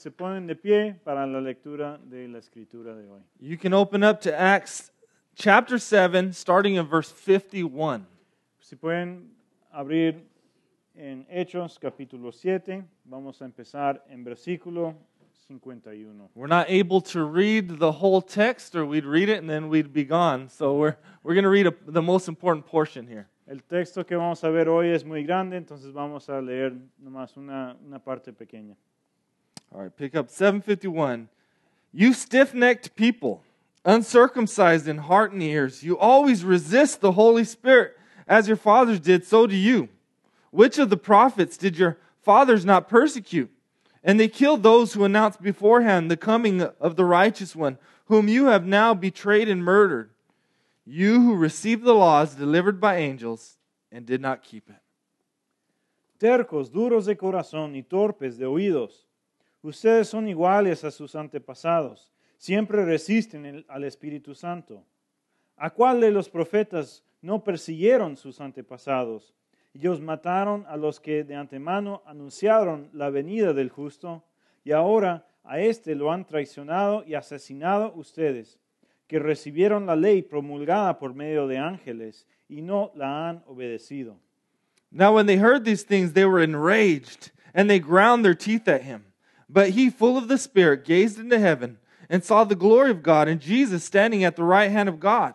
Se ponen de pie para la lectura de la escritura de hoy. You can open up to Acts chapter 7, starting in verse 51. Si pueden abrir en Hechos capítulo 7, vamos a empezar en versículo 51. We're not able to read the whole text, or we'd read it and then we'd be gone. So we're, we're going to read a, the most important portion here. El texto que vamos a ver hoy es muy grande, entonces vamos a leer nomás una, una parte pequeña. All right, pick up 751. You stiff necked people, uncircumcised in heart and ears, you always resist the Holy Spirit, as your fathers did, so do you. Which of the prophets did your fathers not persecute? And they killed those who announced beforehand the coming of the righteous one, whom you have now betrayed and murdered. You who received the laws delivered by angels and did not keep it. Tercos, duros de corazón y torpes de oídos. Ustedes son iguales a sus antepasados. Siempre resisten al Espíritu Santo. ¿A cuál de los profetas no persiguieron sus antepasados? Ellos mataron a los que de antemano anunciaron la venida del justo, y ahora a éste lo han traicionado y asesinado ustedes, que recibieron la ley promulgada por medio de ángeles y no la han obedecido. Now, when they heard these things, they were enraged, and they ground their teeth at him. But he, full of the Spirit, gazed into heaven and saw the glory of God and Jesus standing at the right hand of God.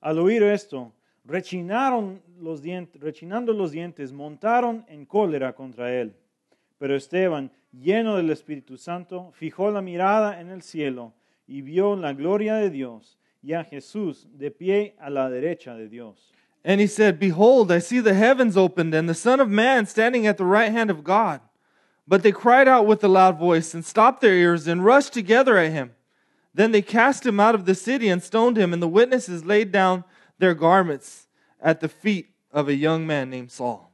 Al oír esto, rechinaron los dientes, rechinando los dientes, montaron en cólera contra él. Pero Esteban, lleno del Espíritu Santo, fijó la mirada en el cielo y vio la gloria de Dios y a Jesús de pie a la derecha de Dios. And he said, Behold, I see the heavens opened and the Son of Man standing at the right hand of God. But they cried out with a loud voice and stopped their ears and rushed together at him. Then they cast him out of the city and stoned him, and the witnesses laid down their garments at the feet of a young man named Saul.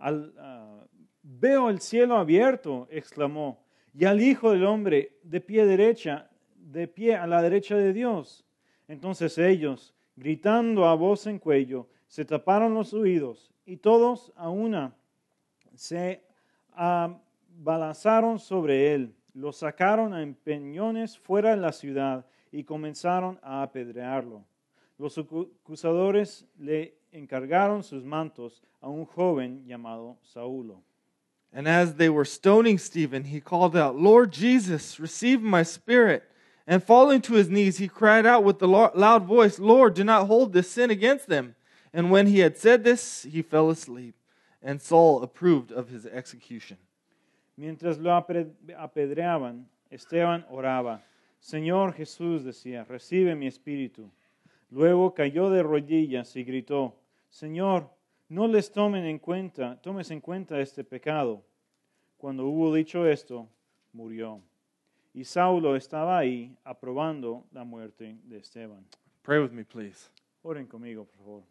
Al, ah, veo el cielo abierto, exclamó, y al Hijo del Hombre de pie derecha, de pie a la derecha de Dios. Entonces ellos, gritando a voz en cuello, se taparon los oídos y todos a una se abalanzaron sobre él, lo sacaron a empeñones fuera de la ciudad y comenzaron a apedrearlo. Los acusadores le encargaron sus mantos a un joven llamado Saulo. And as they were stoning Stephen, he called out, Lord Jesus, receive my spirit. And falling to his knees, he cried out with a loud voice, Lord, do not hold this sin against them. And when he had said this, he fell asleep. And Saul approved of his execution. Mientras lo apedreaban, Esteban oraba, Señor Jesús decía, recibe mi espíritu. Luego cayó de rodillas y gritó, Señor, no les tomen en cuenta, tomes en cuenta este pecado. Cuando hubo dicho esto, murió. Y Saulo estaba ahí aprobando la muerte de Esteban. Pray with me, please. Oren conmigo, por favor.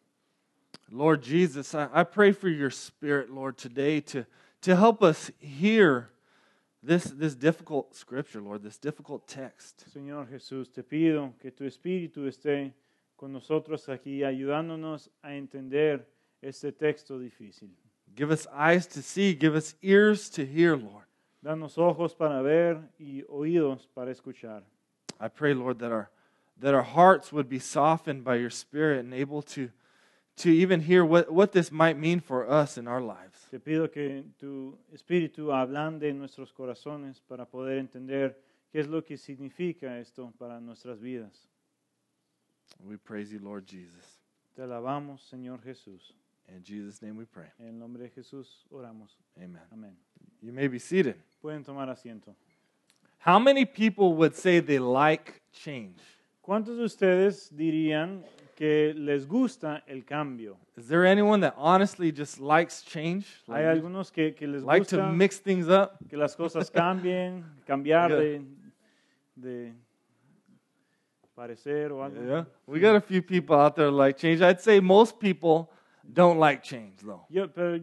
Lord Jesus, I, I pray for your spirit, Lord, today to, to help us hear this, this difficult scripture, Lord, this difficult text. Señor Jesús, te pido que tu espíritu esté con nosotros aquí, ayudándonos a entender este texto difícil. Give us eyes to see, give us ears to hear, Lord. Danos ojos para ver y oídos para escuchar. I pray, Lord, that our, that our hearts would be softened by your Spirit and able to, to even hear what, what this might mean for us in our lives. Te pido que tu espíritu ablande en nuestros corazones para poder entender qué es lo que significa esto para nuestras vidas. We praise you, Lord Jesus. Te alabamos, Señor Jesús. In Jesus' name we pray. En el nombre de Jesús oramos. Amen. Amén. You may be seated. Pueden tomar asiento. How many people would say they like change? ¿Cuántos de ustedes dirían que les gusta el cambio? Is there anyone that honestly just likes change? Hay Like, algunos que, que les like to gusta mix things up? que las cosas cambien, cambiar de, de parecer o algo. Yeah. We got a few people out there like change. I'd say most people don't like change, though. Yo, pero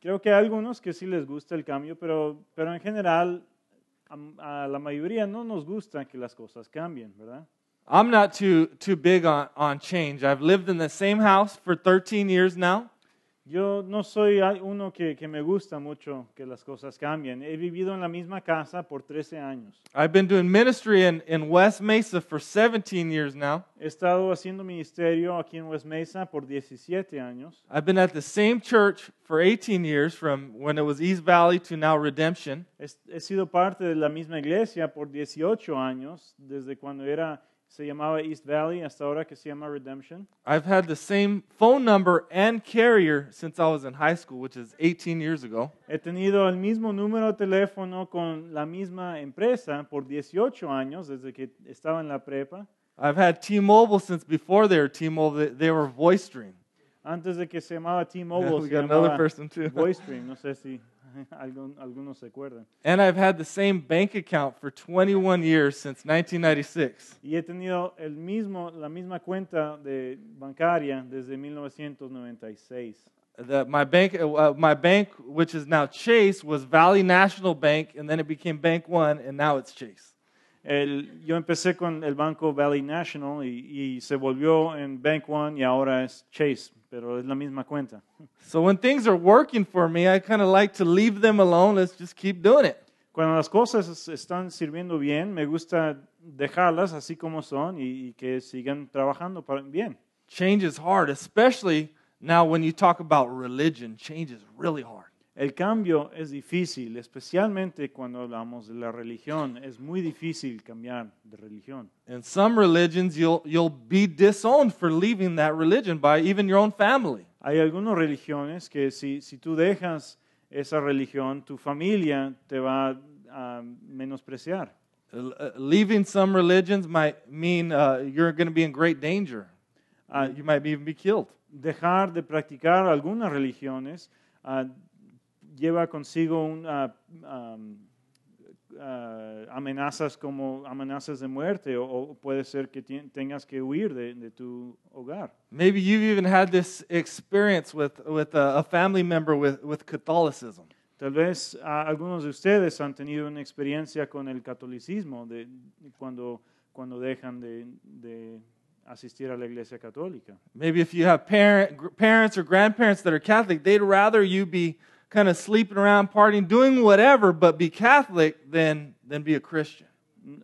creo que hay algunos que sí les gusta el cambio, pero, pero en general a, a la mayoría no nos gusta que las cosas cambien, ¿verdad? I'm not too too big on, on change. I've lived in the same house for 13 years now. Yo no soy uno que, que me gusta mucho que las cosas cambien. He vivido en la misma casa por 13 años. I've been doing ministry in, in West Mesa for 17 years now. He estado haciendo ministerio aquí en West Mesa por 17 años. I've been at the same church for 18 years, from when it was East Valley to now Redemption. He, he sido parte de la misma iglesia por 18 años, desde cuando era, se llamaba East Valley hasta ahora que se llama Redemption. I've had the same phone number and carrier since I was in high school, which is 18 years ago. He tenido el mismo número de teléfono con la misma empresa por 18 años, desde que estaba en la prepa. I've had T-Mobile since before they were T-Mobile. They, they were VoiceStream. Antes de que se llamaba T-Mobile, we se got another person too. VoiceStream. No sé si algunos se acuerdan. And I've had the same bank account for 21 years since 1996. Y he tenido el mismo, la misma cuenta de bancaria desde 1996. The, my bank, uh, my bank, which is now Chase, was Valley National Bank, and then it became Bank One, and now it's Chase. El- yo empecé con el banco Valley National y, y se volvió en Bank One y ahora es Chase, pero es la misma cuenta. So when things are working for me, I kind of like to leave them alone. Let's just keep doing it. Cuando las cosas es- están sirviendo bien, me gusta dejarlas así como son y, y que sigan trabajando para bien. Change is hard, especially now when you talk about religion. Change is really hard. El cambio es difícil, especialmente cuando hablamos de la religión. Es muy difícil cambiar de religión. In some religions, you'll, you'll be disowned for leaving that religion by even your own family. Hay algunas religiones que si, si tú dejas esa religión, tu familia te va a menospreciar. Uh, leaving some religions might mean uh, you're going to be in great danger. Uh, you might even be killed. Dejar de practicar algunas religiones ah, lleva consigo una, am, ah, amenazas como amenazas de muerte o, o puede ser que tien- tengas que huir de, de tu hogar. Maybe you've even had this experience with, with a, a family member with, with Catholicism. Tal vez ah, algunos de ustedes han tenido una experiencia con el catolicismo de, cuando, cuando dejan de, de asistir a la iglesia católica. Maybe if you have parent, parents or grandparents that are Catholic, they'd rather you be kind of sleeping around, partying, doing whatever, but be Catholic than, than be a Christian.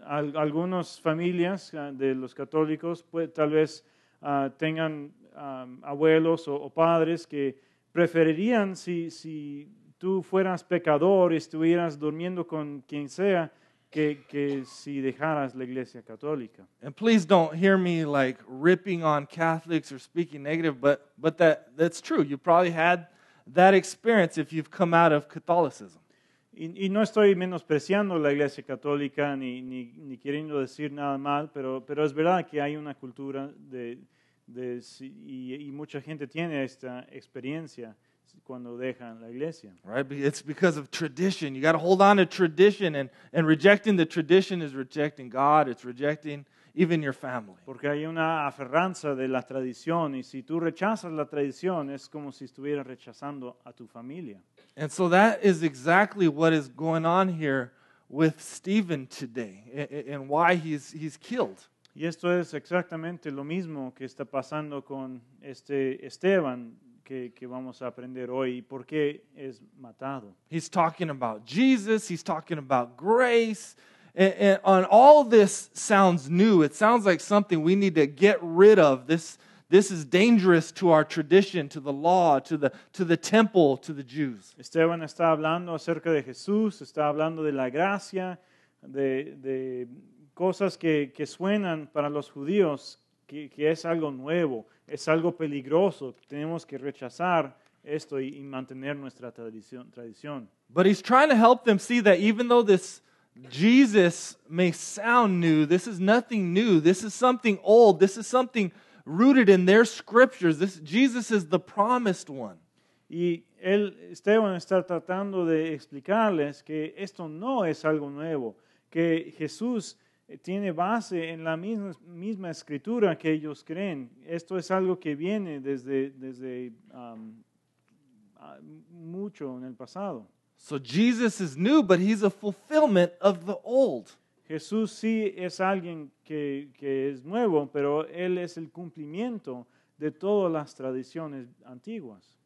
Al- algunas familias ah, de los católicos pues, tal vez ah, tengan ah, abuelos o, o padres que preferirían si, si tú fueras pecador estuvieras durmiendo con quien sea que, que si dejaras la iglesia católica. And please don't hear me like ripping on Catholics or speaking negative, but, but that, that's true. You probably had that experience if you've come out of Catholicism. Y, y no estoy menospreciando la iglesia católica ni, ni, ni queriendo decir nada mal, pero, pero es verdad que hay una cultura de, de y, y mucha gente tiene esta experiencia cuando dejan la iglesia. right? It's because of tradition. You got to hold on to tradition, and, and rejecting the tradition is rejecting God, it's rejecting even your family. Porque hay una aferranza de la tradición y si tú rechazas la tradición es como si estuvieras rechazando a tu familia. And so that is exactly what is going on here with Stephen today and why he's, he's killed. Y esto es exactamente lo mismo que está pasando con este Esteban que, que vamos a aprender hoy y por qué es matado. He's talking about Jesus, he's talking about grace. And, and on all this sounds new. It sounds like something we need to get rid of. This, this is dangerous to our tradition, to the law, to the, to the temple, to the Jews. Esteban está hablando acerca de Jesús, está hablando de la gracia, de, de cosas que, que suenan para los judíos, que, que es algo nuevo, es algo peligroso. Tenemos que rechazar esto y, y mantener nuestra tradición, tradición. But he's trying to help them see that even though this Jesus may sound new, this is nothing new. This is something old. This is something rooted in their scriptures. This Jesus is the promised one. Y él, Esteban está tratando de explicarles que esto no es algo nuevo, que Jesús eh, tiene base en la misma, misma escritura que ellos creen. Esto es algo que viene desde, desde mucho en el pasado. So Jesus is new, but he's a fulfillment of the old. Jesús sí es alguien que, que es nuevo, pero Él es el cumplimiento de todas las tradiciones antiguas.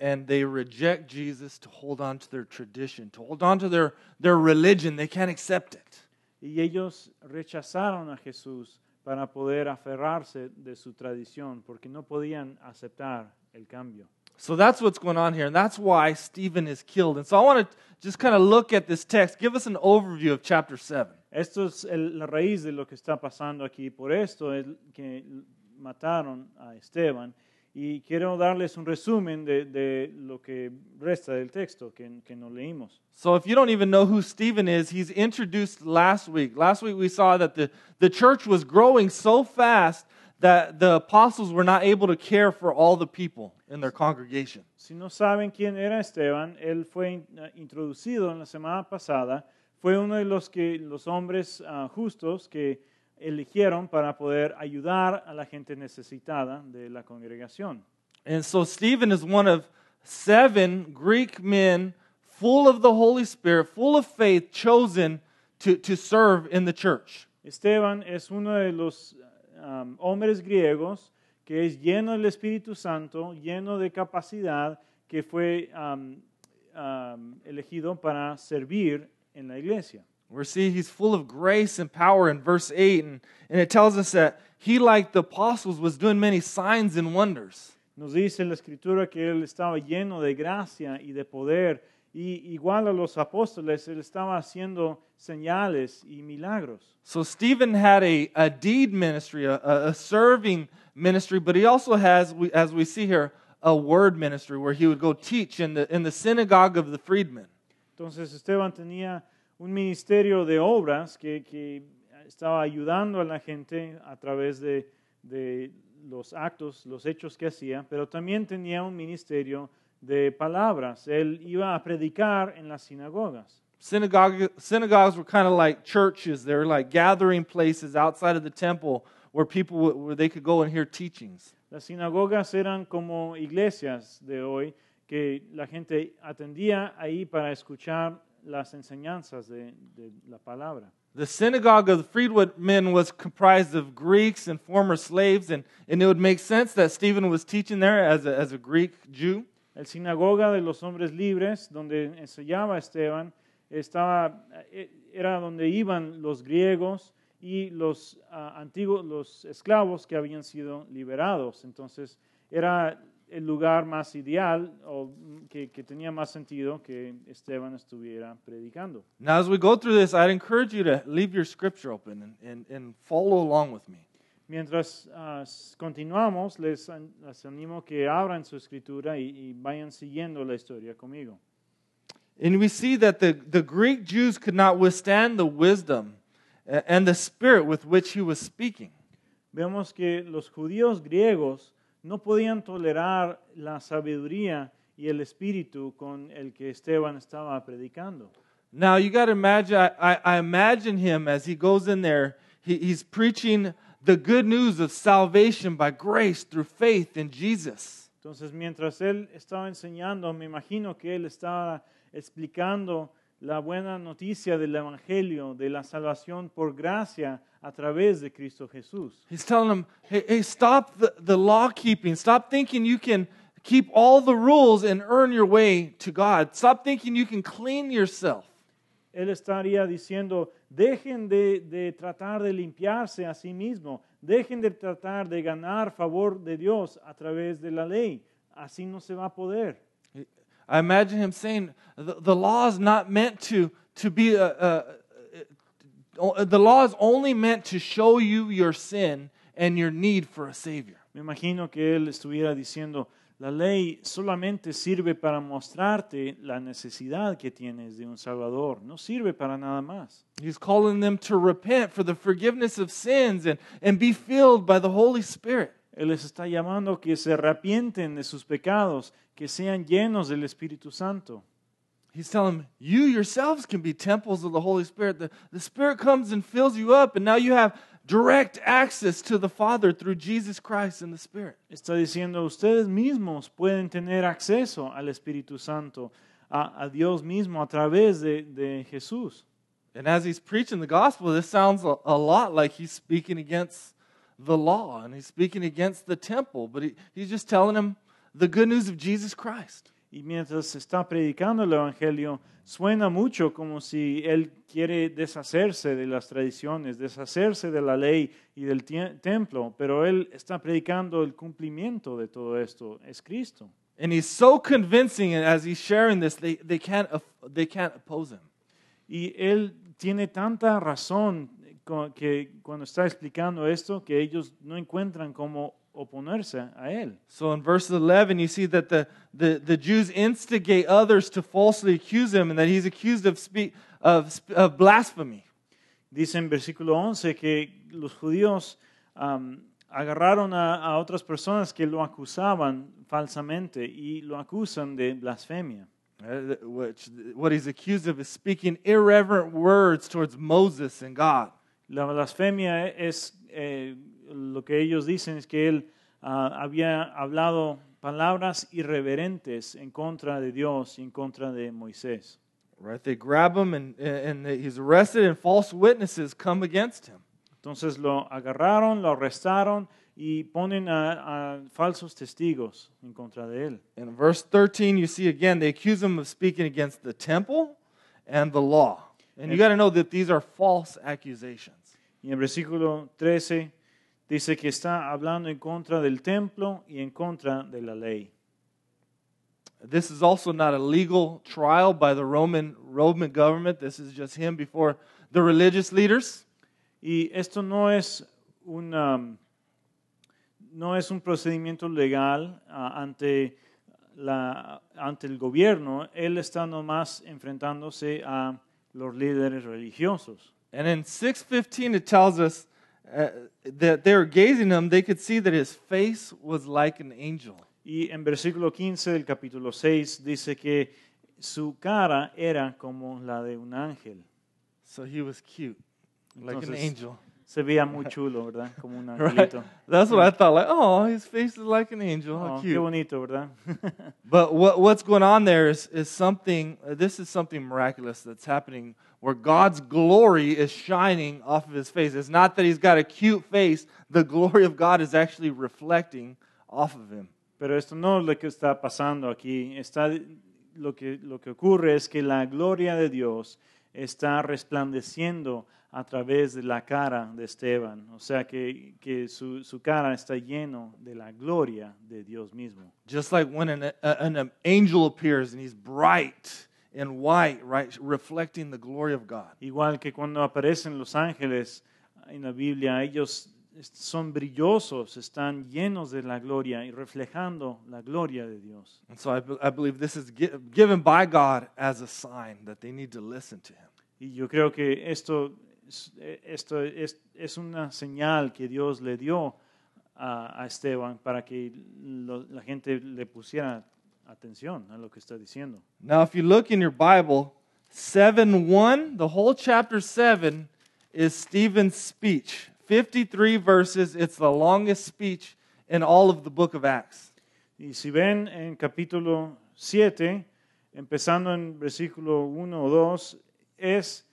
And they reject Jesus to hold on to their tradition, to hold on to their, their religion. They can't accept it. Y ellos rechazaron a Jesús para poder aferrarse de su tradición, porque no podían aceptar el cambio. So that's what's going on here. And that's why Stephen is killed. And so I want to just kind of look at this text, give us an overview of chapter 7. Esto es el- la raíz de lo que está pasando aquí. Por esto es que mataron a Esteban. Y quiero darles un resumen de, de lo que resta del texto que, que no leímos. So if you don't even know who Stephen is, he's introduced last week. Last week we saw that the, the church was growing so fast that the apostles were not able to care for all the people in their congregation. Si no saben quién era Esteban, él fue eh, introducido en la semana pasada. Fue uno de los, que, los hombres ah, justos que eligieron para poder ayudar a la gente necesitada de la congregación. And so Stephen is one of seven Greek men full of the Holy Spirit, full of faith, chosen to, to serve in the church. Esteban es uno de los um, hombres griegos que es lleno del Espíritu Santo, lleno de capacidad, que fue um, um, elegido para servir en la iglesia. We see he's full of grace and power in verse 8, and, and it tells us that he, like the apostles, was doing many signs and wonders. Nos dice la escritura que él estaba lleno de gracia y de poder, y igual a los apóstoles, él estaba haciendo señales y milagros. So Stephen had a, a deed ministry, a, a serving ministry, but he also has, as we see here, a word ministry where he would go teach in the, in the synagogue of the freedmen. Entonces Esteban tenía un ministerio de obras que, que estaba ayudando a la gente a través de, de los actos, los hechos que hacía, pero también tenía un ministerio de palabras. Él iba a predicar en las sinagogas. Synagogue, synagogues were kind of like churches. They were like gathering places outside of the temple where people where they could go and hear teachings. Las sinagogas eran como iglesias de hoy que la gente atendía ahí para escuchar las enseñanzas de, de la palabra. The synagogue of the freedmen was comprised of Greeks and former slaves, and, and it would make sense that Stephen was teaching there as a, as a Greek Jew. El sinagoga de los hombres libres, donde enseñaba Esteban, estaba, eh, era donde iban los griegos y los ah, antiguos, los esclavos que habían sido liberados. Entonces era el lugar más ideal o mm, que, que tenía más sentido que Esteban estuviera predicando. Now, as we go through this, I'd encourage you to leave your scripture open and, follow along with me. Mientras s- continuamos, les, an- les animo que abran su escritura y, y vayan siguiendo la historia conmigo. And we see that the, the Greek Jews could not withstand the wisdom eh, and the spirit with which he was speaking. Vemos que los judíos griegos no podían tolerar la sabiduría y el espíritu con el que Esteban estaba predicando. Now, you got to imagine, I, I imagine him as he goes in there, he, he's preaching the good news of salvation by grace through faith in Jesus. Entonces, mientras él estaba enseñando, me imagino que él estaba explicando la buena noticia del Evangelio, de la salvación por gracia a través de Cristo Jesús. He's telling them, hey, hey stop the, the law keeping. Stop thinking you can keep all the rules and earn your way to God. Stop thinking you can clean yourself. Él estaría diciendo, dejen de, de tratar de limpiarse a sí mismo, dejen de tratar de ganar favor de Dios a través de la ley. Así no se va a poder. I imagine him saying, the, the law is not meant to, to be a, a, a- the law is only meant to show you your sin and your need for a Savior. Me imagino que él estuviera diciendo, la ley solamente sirve para mostrarte la necesidad que tienes de un Salvador, no sirve para nada más. He's calling them to repent for the forgiveness of sins and, and be filled by the Holy Spirit. Él les está llamando que se arrepienten de sus pecados, que sean llenos del Espíritu Santo. He's telling them, you yourselves can be temples of the Holy Spirit. The, the Spirit comes and fills you up, and now you have direct access to the Father through Jesus Christ and the Spirit. Está diciendo, ustedes mismos pueden tener acceso al Espíritu Santo, a, a Dios mismo a través de, de Jesús. And as he's preaching the gospel, this sounds a, a lot like he's speaking against the law and he's speaking against the temple, but he, he's just telling them the good news of Jesus Christ. Y mientras está predicando el Evangelio, suena mucho como si él quiere deshacerse de las tradiciones, deshacerse de la ley y del templo, pero él está predicando el cumplimiento de todo esto, es Cristo. And he's so convincing as he's sharing this, they, they, can't, they can't oppose him. Y él tiene tanta razón co- que cuando está explicando esto, que ellos no encuentran cómo oponerse a él. So in verse 11, you see that the, the, the Jews instigate others to falsely accuse him and that he's accused of, speak, of, of blasphemy. Dice en versículo 11 que los judíos am, agarraron a, a otras personas que lo acusaban falsamente y lo acusan de blasfemia. Uh, which, what he's accused of is speaking irreverent words towards Moses and God. La blasfemia es, eh, lo que ellos dicen es que él ah, había hablado palabras irreverentes en contra de Dios y en contra de Moisés. Right? They grab him and, and he's arrested, and false witnesses come against him. Entonces lo agarraron, lo arrestaron y ponen a, a falsos testigos en contra de él. In verse 13, you see again, they accuse him of speaking against the temple and the law. And you got to know that these are false accusations. Y en versículo 13 dice que está hablando en contra del templo y en contra de la ley. This is also not a legal trial by the Roman, Roman government. This is just him before the religious leaders. Y esto no es un, no es un procedimiento legal ah, ante, la, ante el gobierno. Él está nomás enfrentándose a los líderes religiosos. And in 615, it tells us uh, that they were gazing at him. They could see that his face was like an angel. Y en versículo 15 del capítulo 6 dice que su cara era como la de un ángel. So he was cute, like an angel. Se veía muy chulo, ¿verdad? Como un Right? angelito. That's what I thought. Like, oh, his face is like an angel. How Oh, qué bonito, ¿verdad? But what, what's going on there is, is something, this is something miraculous that's happening where God's glory is shining off of his face. It's not that he's got a cute face, the glory of God is actually reflecting off of him. Pero esto no es lo que está pasando aquí. Está, lo, que, lo que ocurre es que la gloria de Dios está resplandeciendo a través de la cara de Esteban. O sea que, que su, su cara está lleno de la gloria de Dios mismo. Just like when an, an angel appears and he's bright and white, right, reflecting the glory of God. Igual que cuando aparecen los ángeles en la Biblia, ellos son brillosos, están llenos de la gloria y reflejando la gloria de Dios. And so I, I believe this is gi- given by God as a sign that they need to listen to him. Y yo creo que esto, es- esto es, es una señal que Dios le dio a, a Esteban para que lo- la gente le pusiera atención a lo que está diciendo. Now, if you look in your Bible, 7 1, the whole chapter 7 is Stephen's speech. 53 verses. It's the longest speech in all of the book of Acts. Y si ven en capítulo 7, empezando en versículo 1 o 2, es,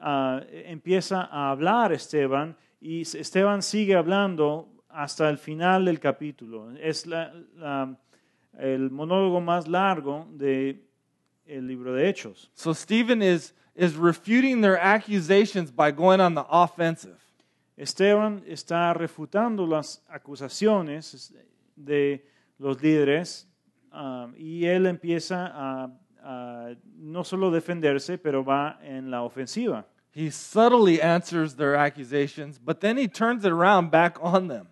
ah, empieza a hablar Esteban y Esteban sigue hablando hasta el final del capítulo. Es la- la- el monólogo más largo del libro de Hechos. So Stephen is, is refuting their accusations by going on the offensive. Esteban está refutando las acusaciones de los líderes ah, y él empieza a, a no solo defenderse, pero va en la ofensiva. He subtly answers their accusations, but then he turns it around back on them.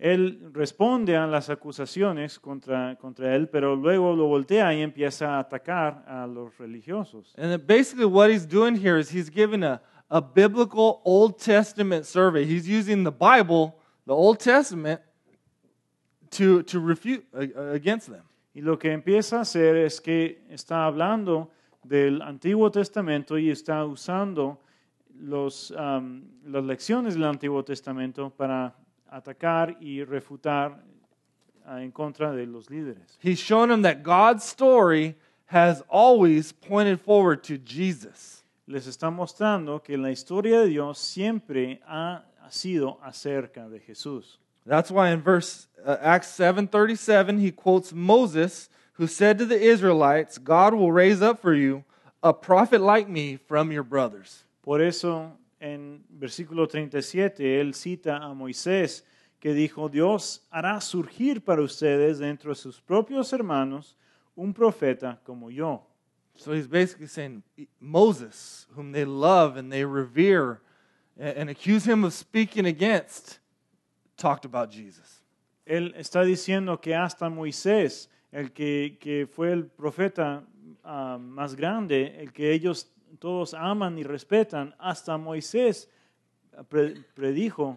Él responde a las acusaciones contra, contra él, pero luego lo voltea y empieza a atacar a los religiosos. And basically, what he's doing here is he's giving a, a biblical Old Testament survey. He's using the Bible, the Old Testament, to, to refute against them. Y lo que empieza a hacer es que está hablando del Antiguo Testamento y está usando los, um, las lecciones del Antiguo Testamento para atacar y refutar en contra de los líderes. He's shown them that God's story has always pointed forward to Jesus. Les está mostrando que la historia de Dios siempre ha sido acerca de Jesús. That's why in verse uh, Acts 7:37 he quotes Moses who said to the Israelites, God will raise up for you a prophet like me from your brothers. Por eso en versículo 37 él cita a Moisés que dijo, Dios hará surgir para ustedes dentro de sus propios hermanos un profeta como yo. So he's basically saying Moses, whom they love and they revere and, and accuse him of speaking against, talked about Jesus. Él está diciendo que hasta Moisés, el que, que fue el profeta ah, más grande, el que ellos todos aman y respetan, hasta Moisés pre- predijo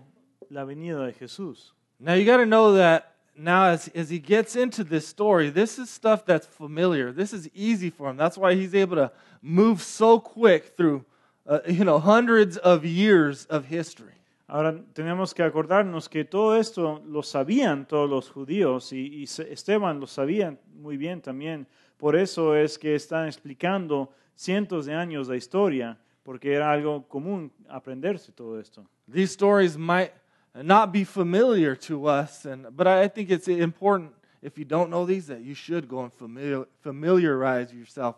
la venida de Jesús. Now you got to know that now as, as he gets into this story, this is stuff that's familiar. This is easy for him. That's why he's able to move so quick through uh, you know hundreds of years of history. Ahora tenemos que acordarnos que todo esto lo sabían todos los judíos y, y Esteban lo sabía muy bien también. Por eso es que están explicando cientos de años de historia, porque era algo común aprenderse todo esto. These stories might not be familiar to us, and but I think it's important if you don't know these that you should go and familiar, familiarize yourself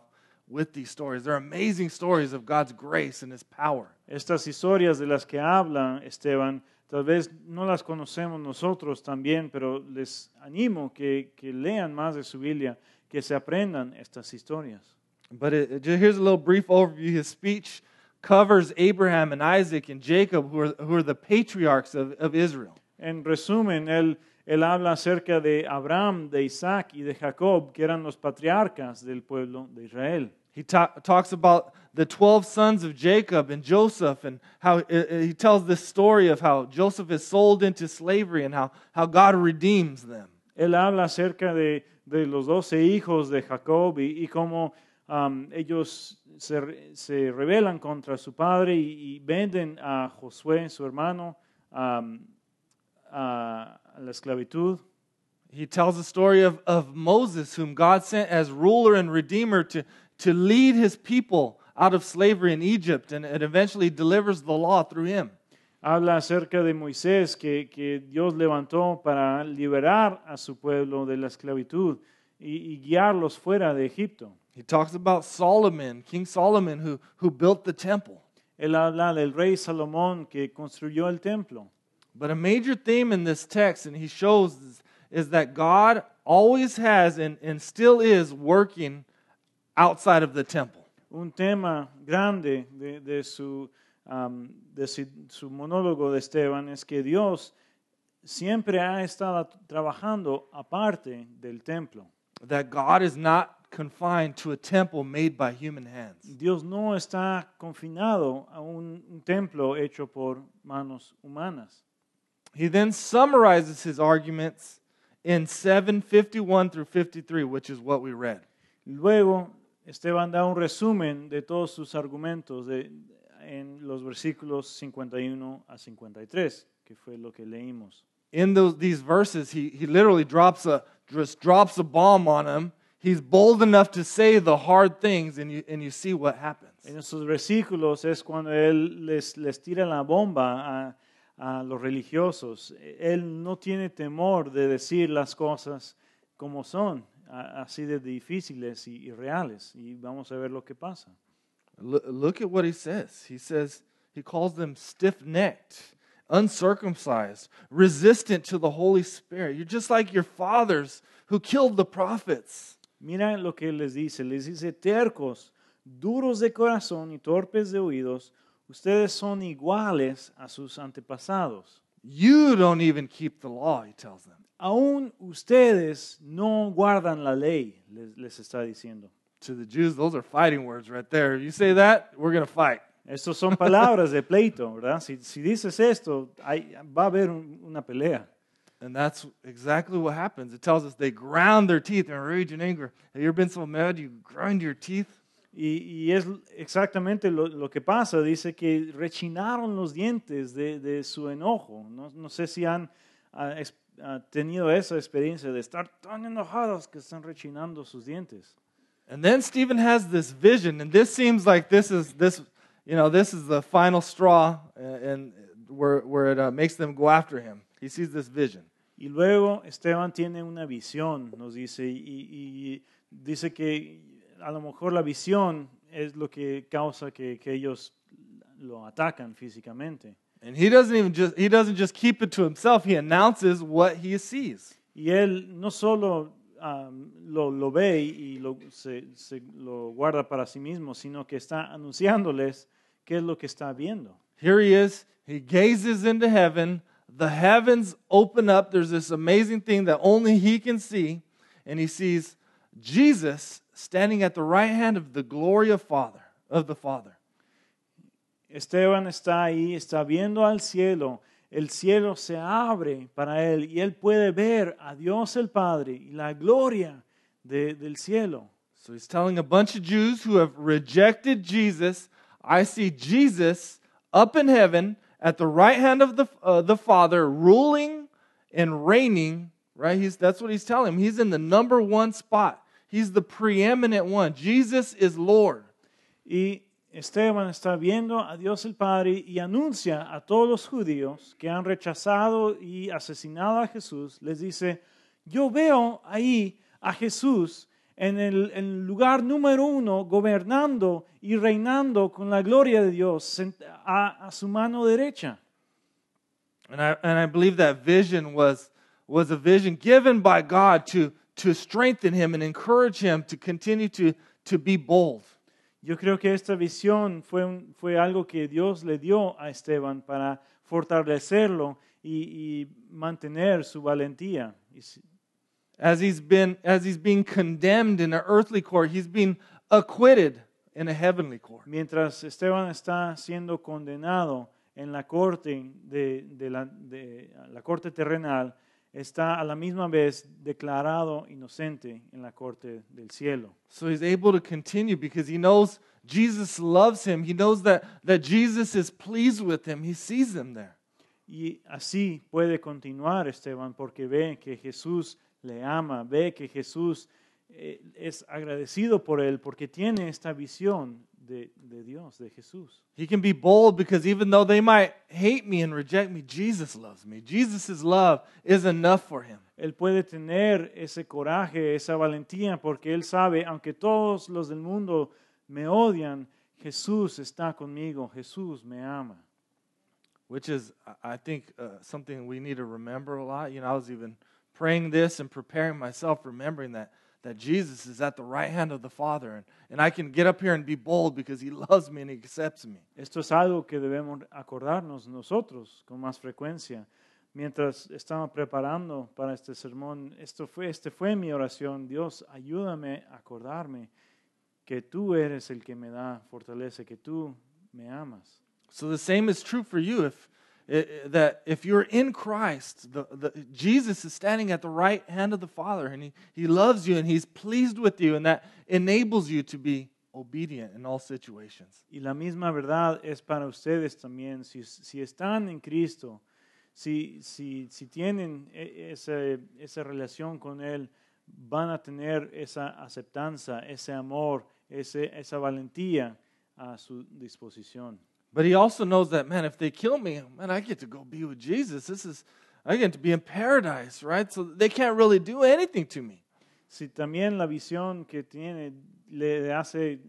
with these stories. They're amazing stories of God's grace and His power. Estas historias de las que habla Esteban, tal vez no las conocemos nosotros también, pero les animo que, que lean más de su Biblia, que se aprendan estas historias. But it, it- here's a little brief overview. His speech covers Abraham and Isaac and Jacob, who are, who are the patriarchs of, of Israel. En resumen, él, él habla acerca de Abraham, de Isaac y de Jacob, que eran los patriarcas del pueblo de Israel. He ta- talks about the 12 sons of Jacob and Joseph, and how uh, uh, he tells this story of how Joseph is sold into slavery and how, how God redeems them. Él habla acerca de, de los doce hijos de Jacob y, y cómo um, ellos se, re- se rebelan contra su padre y, y venden a Josué, su hermano, um, a, a la esclavitud. He tells the story of, of Moses, whom God sent as ruler and redeemer to, to lead his people out of slavery in Egypt, and it eventually delivers the law through him. Habla acerca de Moisés que, que Dios levantó para liberar a su pueblo de la esclavitud y, y guiarlos fuera de Egipto. He talks about Solomon, King Solomon, who, who built the temple. Él habla del rey Salomón que construyó el templo. But a major theme in this text, and he shows, is, is that God always has and, and still is working outside of the temple. Un tema grande de, de su, um, de su, su monólogo de Esteban es que Dios siempre ha estado trabajando aparte del templo. That God is not confined to a temple made by human hands. Dios no está confinado a un, un templo hecho por manos humanas. He then summarizes his arguments in 751 through 53, which is what we read. Luego, Esteban da un resumen de todos sus argumentos de- en los versículos 51 a 53, que fue lo que leímos. In those, these verses, he, he literally drops a, just drops a bomb on him. He's bold enough to say the hard things, and you, and you see what happens. En estos versículos es cuando él les, les tira la bomba a, a los religiosos. Él no tiene temor de decir las cosas como son, a- así de difíciles y, y reales. Y vamos a ver lo que pasa. Look, look at what he says. He says, he calls them stiff necked, uncircumcised, resistant to the Holy Spirit. You're just like your fathers who killed the prophets. Mira lo que les dice. Les dice, tercos, duros de corazón y torpes de oídos, ustedes son iguales a sus antepasados. You don't even keep the law, he tells them. Aún ustedes no guardan la ley, les, les está diciendo. To the Jews, those are fighting words right there. If you say that, we're going to fight. Estas son palabras de pleito, ¿verdad? Si, si dices esto, hay, va a haber un- una pelea. And that's exactly what happens. It tells us they ground their teeth in rage and anger. Have you ever been so mad you grind your teeth? Y, y es exactamente lo, lo que pasa. Dice que rechinaron los dientes de, de su enojo. No, no sé si han ah, ex- ah, tenido esa experiencia de estar tan enojados que están rechinando sus dientes. And then Stephen has this vision, and this seems like this is this, you know, this is the final straw, uh, and where where it uh, makes them go after him. He sees this vision. Y luego Esteban tiene una visión, nos dice, y, y dice que a lo mejor la visión es lo que causa que, que ellos lo atacan físicamente. And he doesn't even just he doesn't just keep it to himself. He announces what he sees. Y él no solo um, lo, lo ve y lo, se, se lo guarda para sí mismo, sino que está anunciándoles qué es lo que está viendo. Here he is. He gazes into heaven. The heavens open up. There's this amazing thing that only he can see. And he sees Jesus standing at the right hand of the glory of Father, of the Father. Esteban está ahí, está viendo al cielo, el cielo se abre para él y él puede ver a Dios el Padre y la gloria de, del cielo. So he's telling a bunch of Jews who have rejected Jesus, I see Jesus up in heaven at the right hand of the, uh, the Father, ruling and reigning, right? He's, that's what he's telling him. He's in the number one spot. He's the preeminent one. Jesus is Lord. Y Esteban está viendo a Dios el Padre y anuncia a todos los judíos que han rechazado y asesinado a Jesús, les dice, yo veo ahí a Jesús en el, en el lugar número uno, gobernando y reinando con la gloria de Dios a, a su mano derecha. And I, and I believe that vision was, was a vision given by God to, to strengthen him and encourage him to continue to, to be bold. Yo creo que esta visión fue, un- fue algo que Dios le dio a Esteban para fortalecerlo y, y mantener su valentía. As he's, been, as he's being condemned in an earthly court, he's being acquitted in a heavenly court. Mientras Esteban está siendo condenado en la corte, de, de la, de la corte terrenal, está a la misma vez declarado inocente en la corte del cielo. So he's able to continue because he knows Jesus loves him. He knows that, that Jesus is pleased with him. He sees him there. Y así puede continuar Esteban porque ve que Jesús le ama, ve que Jesús eh, es agradecido por él porque tiene esta visión de, de Dios, de Jesús. He can be bold because even though they might hate me and reject me, Jesus loves me. Jesus' love is enough for him. Él puede tener ese coraje, esa valentía, porque él sabe, aunque todos los del mundo me odian, Jesús está conmigo, Jesús me ama. which is I- I think uh, something we need to remember a lot. You know, I was even praying this and preparing myself, remembering that that Jesus is at the right hand of the Father, and, and I can get up here and be bold because He loves me and He accepts me. Esto es algo que debemos acordarnos nosotros con más frecuencia. Mientras estaba preparando para este sermón, esto fue, este fue mi oración. Dios, ayúdame a acordarme que tú eres el que me da fortaleza, que tú me amas. So the same is true for you. If that if you're in Christ, the, the, Jesus is standing at the right hand of the Father, and he, he loves you and He's pleased with you, and that enables you to be obedient in all situations. Y la misma verdad es para ustedes también. Si, si están en Cristo, si, si, si tienen e- ese- esa relación con Él, van a tener esa aceptanza, ese amor, ese, esa valentía a su disposición. But he also knows that, man, if they kill me, man, I get to go be with Jesus. This is, I get to be in paradise, right? So they can't really do anything to me. Si también la visión que tiene le hace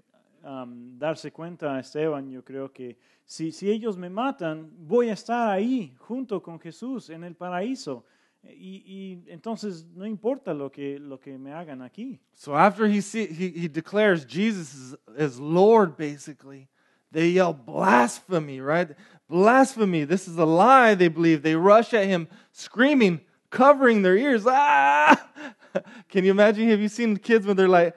um, darse cuenta a Esteban, yo creo que si, si ellos me matan, voy a estar ahí junto con Jesús en el paraíso. Y, y entonces no importa lo que, lo que me hagan aquí. So after he, see, he, he declares Jesus is, is Lord, basically, they yell blasphemy, right? Blasphemy. This is a lie, they believe. They rush at him, screaming, covering their ears. Ah! Can you imagine? Have you seen kids when they're like,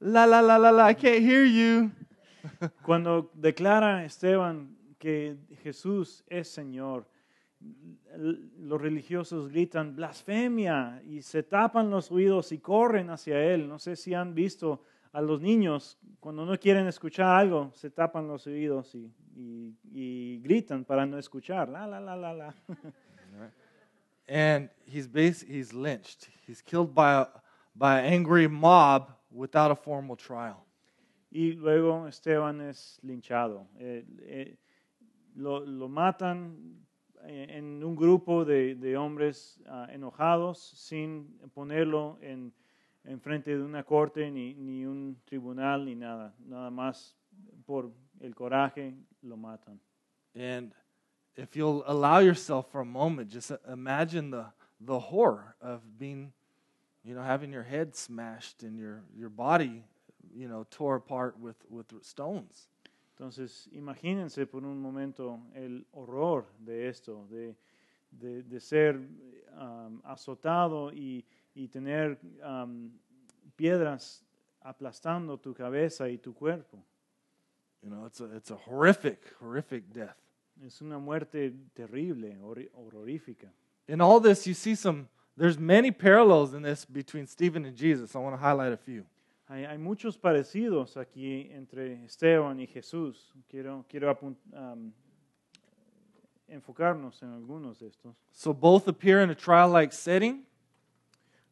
la, la, la, la, la, I can't hear you? Cuando declara Esteban que Jesús es Señor, los religiosos gritan blasfemia y se tapan los oídos y corren hacia Él. No sé si han visto a los niños cuando no quieren escuchar algo, se tapan los oídos y, y- y gritan para no escuchar. La, la, la, la, la. and he's bas- he's lynched. He's killed by a, by an angry mob without a formal trial. Y luego Esteban es linchado. Eh, eh, lo, lo matan eh, en un grupo de, de hombres ah, enojados sin ponerlo en, en frente de una corte ni, ni un tribunal ni nada. Nada más por el coraje lo matan. And if you'll allow yourself for a moment, just imagine the, the horror of being, you know, having your head smashed and your, your body, you know, tore apart with, with stones. Entonces, imagínense por un momento el horror de esto, de, de, de ser um, azotado y, y tener um, piedras aplastando tu cabeza y tu cuerpo. You know, it's a, it's a horrific, horrific death. Es una muerte terrible, horrorífica. In all this, you see some, there's many parallels in this between Stephen and Jesus. I want to highlight a few. Hay, hay muchos parecidos aquí entre Esteban y Jesús. Quiero, quiero apun- um, enfocarnos en algunos de estos. So both appear in a trial like setting.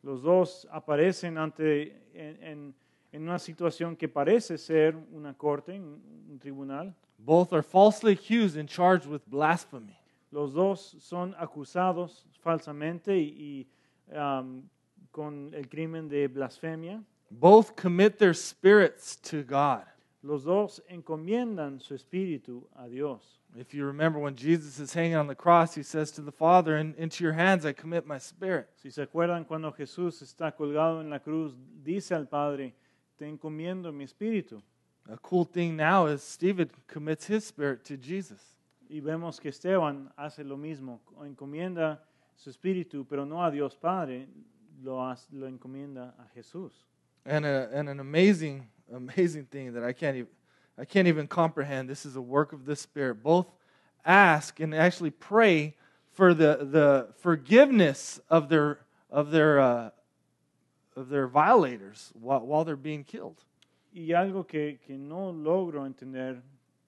Los dos aparecen ante, en, en- en una situación que parece ser una corte, un, un tribunal. Both are falsely accused and charged with blasphemy. Los dos son acusados falsamente y, y, um, con el crimen de blasfemia. Both commit their spirits to God. Los dos encomiendan su espíritu a Dios. If you remember when Jesus is hanging on the cross, he says to the Father, "And Into your hands I commit my spirit. Si se acuerdan cuando Jesús está colgado en la cruz, dice al Padre, te encomiendo mi espíritu. A cool thing now is Stephen commits his spirit to Jesus. Y vemos que Esteban hace lo mismo, encomienda su espíritu, pero no a Dios Padre, lo, hace- lo encomienda a Jesús. And, a, and an amazing, amazing thing that I can't even, I can't even comprehend. This is a work of the Spirit. Both ask and actually pray for the, the forgiveness of their, of their, uh, of their violators while, while they're being killed. Y algo que, que no logro entender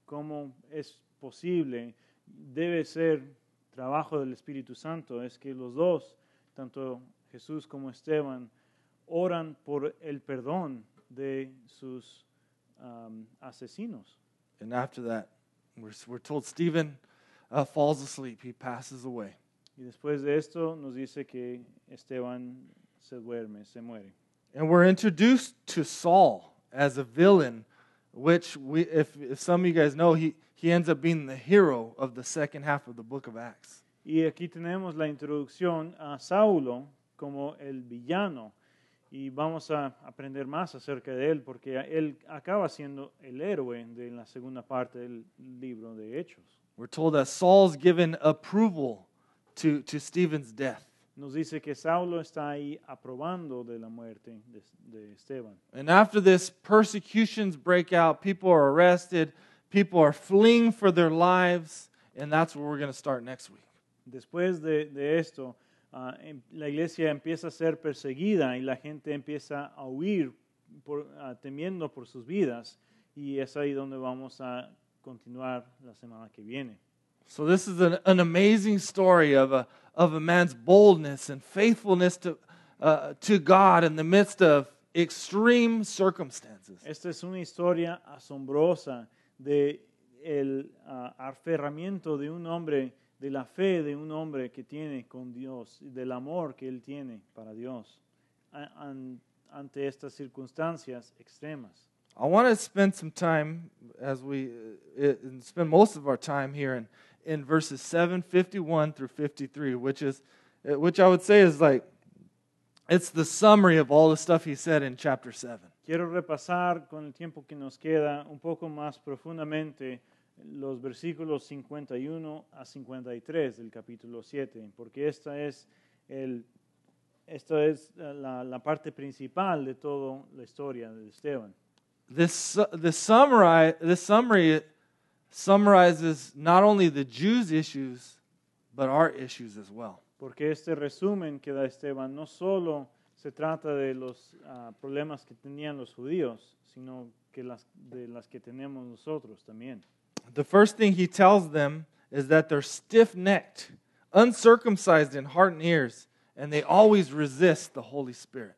cómo es posible, debe ser trabajo del Espíritu Santo, es que los dos, tanto Jesús como Esteban, oran por el perdón de sus um, asesinos. And after that, we're, we're told Stephen uh, falls asleep. He passes away. Y después de esto nos dice que Esteban se duerme, se muere. And we're introduced to Saul as a villain, which we, if, if some of you guys know, he, he ends up being the hero of the second half of the book of Acts. Y aquí tenemos la introducción a Saulo como el villano. Y vamos a aprender más acerca de él, porque él acaba siendo el héroe de la segunda parte del libro de Hechos. We're told that Saul's given approval to, to Stephen's death. Nos dice que Saulo está ahí aprobando de la muerte de, de Esteban. And after this, persecutions break out. People are arrested. People are fleeing for their lives. And that's where we're going to start next week. Después de, de esto, em- la iglesia empieza a ser perseguida y la gente empieza a huir por- ah, temiendo por sus vidas. Y es ahí donde vamos a continuar la semana que viene. So this is an, an amazing story of a, of a man's boldness and faithfulness to, uh, to God in the midst of extreme circumstances. Esta es una historia asombrosa de el ah, aferramiento de un hombre, de la fe de un hombre que tiene con Dios, y del amor que él tiene para Dios ante estas circunstancias extremas. I want to spend some time as we uh, and spend most of our time here in, in verses 751 through 53, which is uh, which I would say is like it's the summary of all the stuff he said in chapter 7. Quiero repasar con el tiempo que nos queda un poco más profundamente los versículos 51 a 53 del capítulo 7, porque esta es, el, esta es la, la parte principal de toda la historia de Esteban. This the summary this summary summarizes not only the Jews' issues but our issues as well. Porque este resumen que da Esteban no solo se trata de los ah, problemas que tenían los judíos, sino que las, de las que tenemos nosotros también. The first thing he tells them is that they're stiff-necked, uncircumcised in heart and ears, and they always resist the Holy Spirit.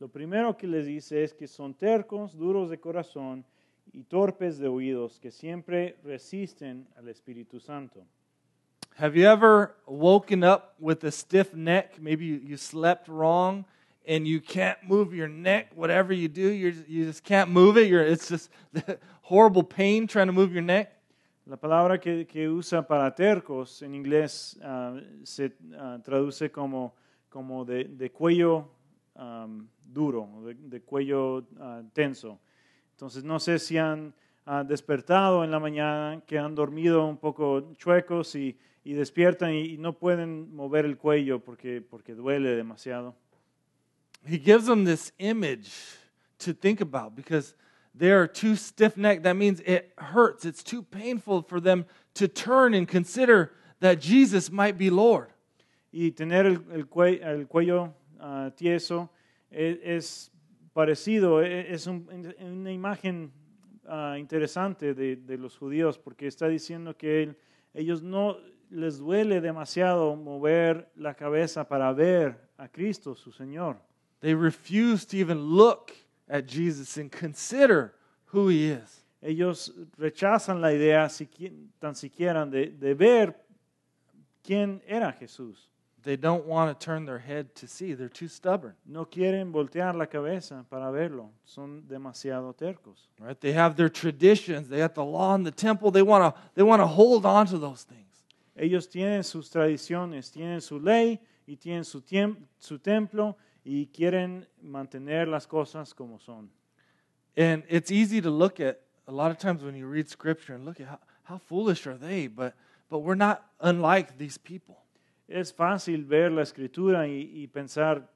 Lo primero que les dice es que son tercos, duros de corazón y torpes de oídos, que siempre resisten al Espíritu Santo. Have you ever woken up with a stiff neck? Maybe you, you slept wrong and you can't move your neck. Whatever you do, you just can't move it. You're, it's just horrible pain trying to move your neck. La palabra que, que usa para tercos en inglés ah, se ah, traduce como, como de, de cuello am, duro, de, de cuello ah, tenso. Entonces no sé si han ah, despertado en la mañana, que han dormido un poco chuecos y, y despiertan y, y no pueden mover el cuello porque, porque duele demasiado. He gives them this image to think about because they are too stiff necked. That means it hurts. It's too painful for them to turn and consider that Jesus might be Lord. Y tener el, el cue- el cuello ah, tieso es, es parecido, es un- una imagen ah, interesante de, de los judíos porque está diciendo que él- ellos no les duele demasiado mover la cabeza para ver a Cristo, su Señor. They refuse to even look at Jesus and consider who he is. Ellos rechazan la idea siqui- tan siquiera de, de ver quién era Jesús. They don't want to turn their head to see. They're too stubborn. No quieren voltear la cabeza para verlo, son demasiado tercos. Right? They have their traditions. They have the law in the temple. They want to they want to hold on to those things. Ellos tienen sus tradiciones, tienen su ley y tienen su, su templo y quieren mantener las cosas como son. And it's easy to look at a lot of times when you read scripture and look at how, how foolish are they, but but we're not unlike these people. Es fácil ver la escritura y, y pensar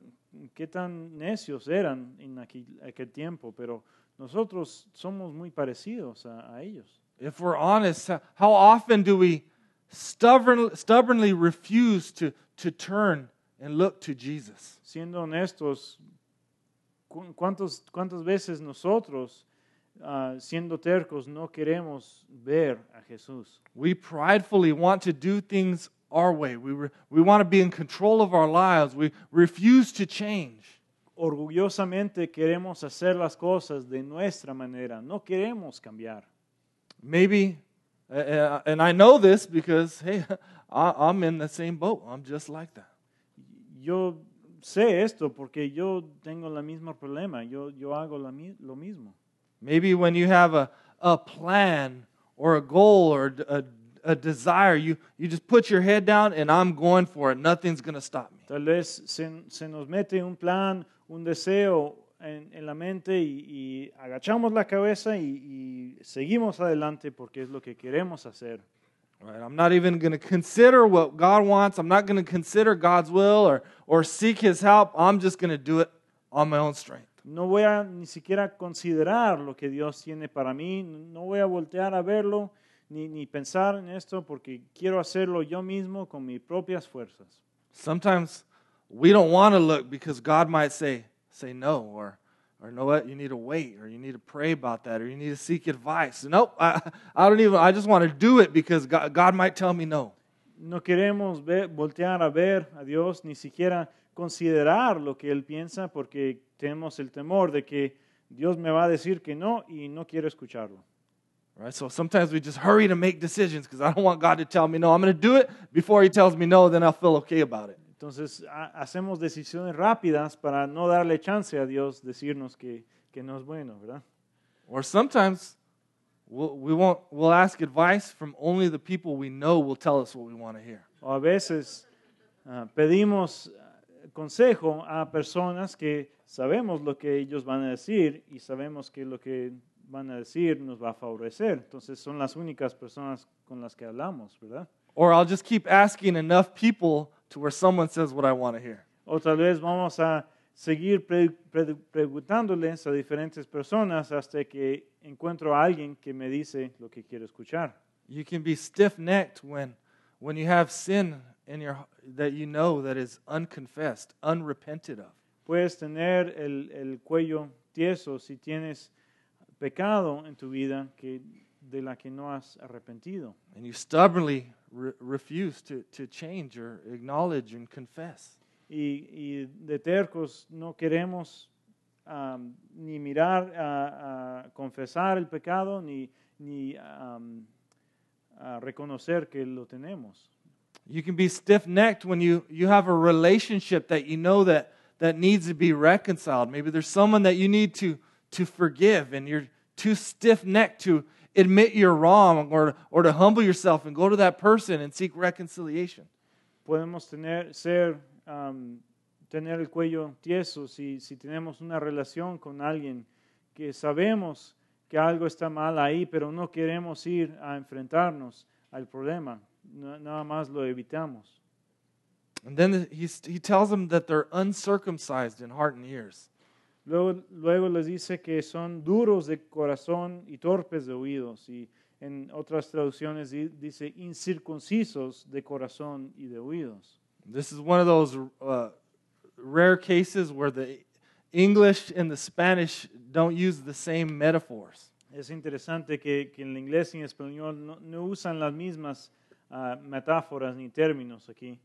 qué tan necios eran en aquel, aquel tiempo, pero nosotros somos muy parecidos a, a ellos. If we're honest, how- often do we stubborn, stubbornly refuse to, to turn and look to Jesus? Siendo honestos, ¿cu- ¿cuántos, ¿cuántas veces nosotros, ah, siendo tercos, no queremos ver a Jesús? We pridefully want to do things our way. We, re, we want to be in control of our lives. We refuse to change. orgullosamente queremos hacer las cosas de nuestra manera, no queremos cambiar. Maybe, uh, uh, and I know this because, hey, I, I'm in the same boat. I'm just like that. Yo sé esto porque yo tengo el mismo problema, yo, yo hago la lo mismo. Maybe when you have a, a plan or a goal or a, a desire, you, you just put your head down and I'm going for it. Nothing's going to stop me. Tal vez se, se nos mete un plan, un deseo en, en la mente y, y agachamos la cabeza y, y seguimos adelante porque es lo que queremos hacer. Right? I'm not even going to consider what God wants. I'm not going to consider God's will or, or seek His help. I'm just going to do it on my own strength. No voy a ni siquiera considerar lo que Dios tiene para mí, no voy a voltear a verlo ni, ni pensar en esto porque quiero hacerlo yo mismo con mis propias fuerzas. Sometimes we don't want to look because God might say, say no, or, or know what, you need to wait, or you need to pray about that, or you need to seek advice. Nope, I, I don't even, I just want to do it because God, God might tell me no. No queremos ver- voltear a ver a Dios, ni siquiera considerar lo que Él piensa porque tenemos el temor de que Dios me va a decir que no y no quiero escucharlo. Right? So sometimes we just hurry to make decisions because I don't want God to tell me no. I'm going to do it before He tells me no, then I'll feel okay about it. Entonces ha- hacemos decisiones rápidas para no darle chance a Dios decirnos que, que no es bueno, ¿verdad? Or sometimes we'll, we won't, we'll ask advice from only the people we know will tell us what we want to hear. O a veces ah, pedimos ah, consejo a personas que sabemos lo que ellos van a decir y sabemos que lo que van a decir nos va a favorecer. Entonces son las únicas personas con las que hablamos, ¿verdad? Or I'll just keep asking enough people to where someone says what I want to hear. O tal vez vamos a seguir pre- pre- preguntándoles a diferentes personas hasta que encuentro a alguien que me dice lo que quiero escuchar. You can be stiff-necked when, when you have sin in your that you know that is unconfessed, unrepented of. Puedes tener el, el cuello tieso si tienes pecado en tu vida que, de la que no has arrepentido. And you stubbornly re- refuse to, to change or acknowledge and confess. Y, y de tercos no queremos am, ni mirar a, a confesar el pecado ni, ni am, a reconocer que lo tenemos. You can be stiff-necked when you, you have a relationship that you know that, that needs to be reconciled. Maybe there's someone that you need to, to forgive, and you're too stiff-necked to admit you're wrong or, or to humble yourself and go to that person and seek reconciliation. Podemos tener, ser, um, tener el cuello tieso si, si tenemos una relación con alguien que sabemos que algo está mal ahí, pero no queremos ir a enfrentarnos al problema. Na- Nada más lo evitamos. And then he, he tells them that they're uncircumcised in heart and ears. Luego, luego les dice que son duros de corazón y torpes de oídos. Y en otras traducciones di- dice incircuncisos de corazón y de oídos. This is one of those uh, rare cases where the English and the Spanish don't use the same metaphors. Es interesante que, que en el inglés y en español no, no usan las mismas ah, metáforas ni términos aquí.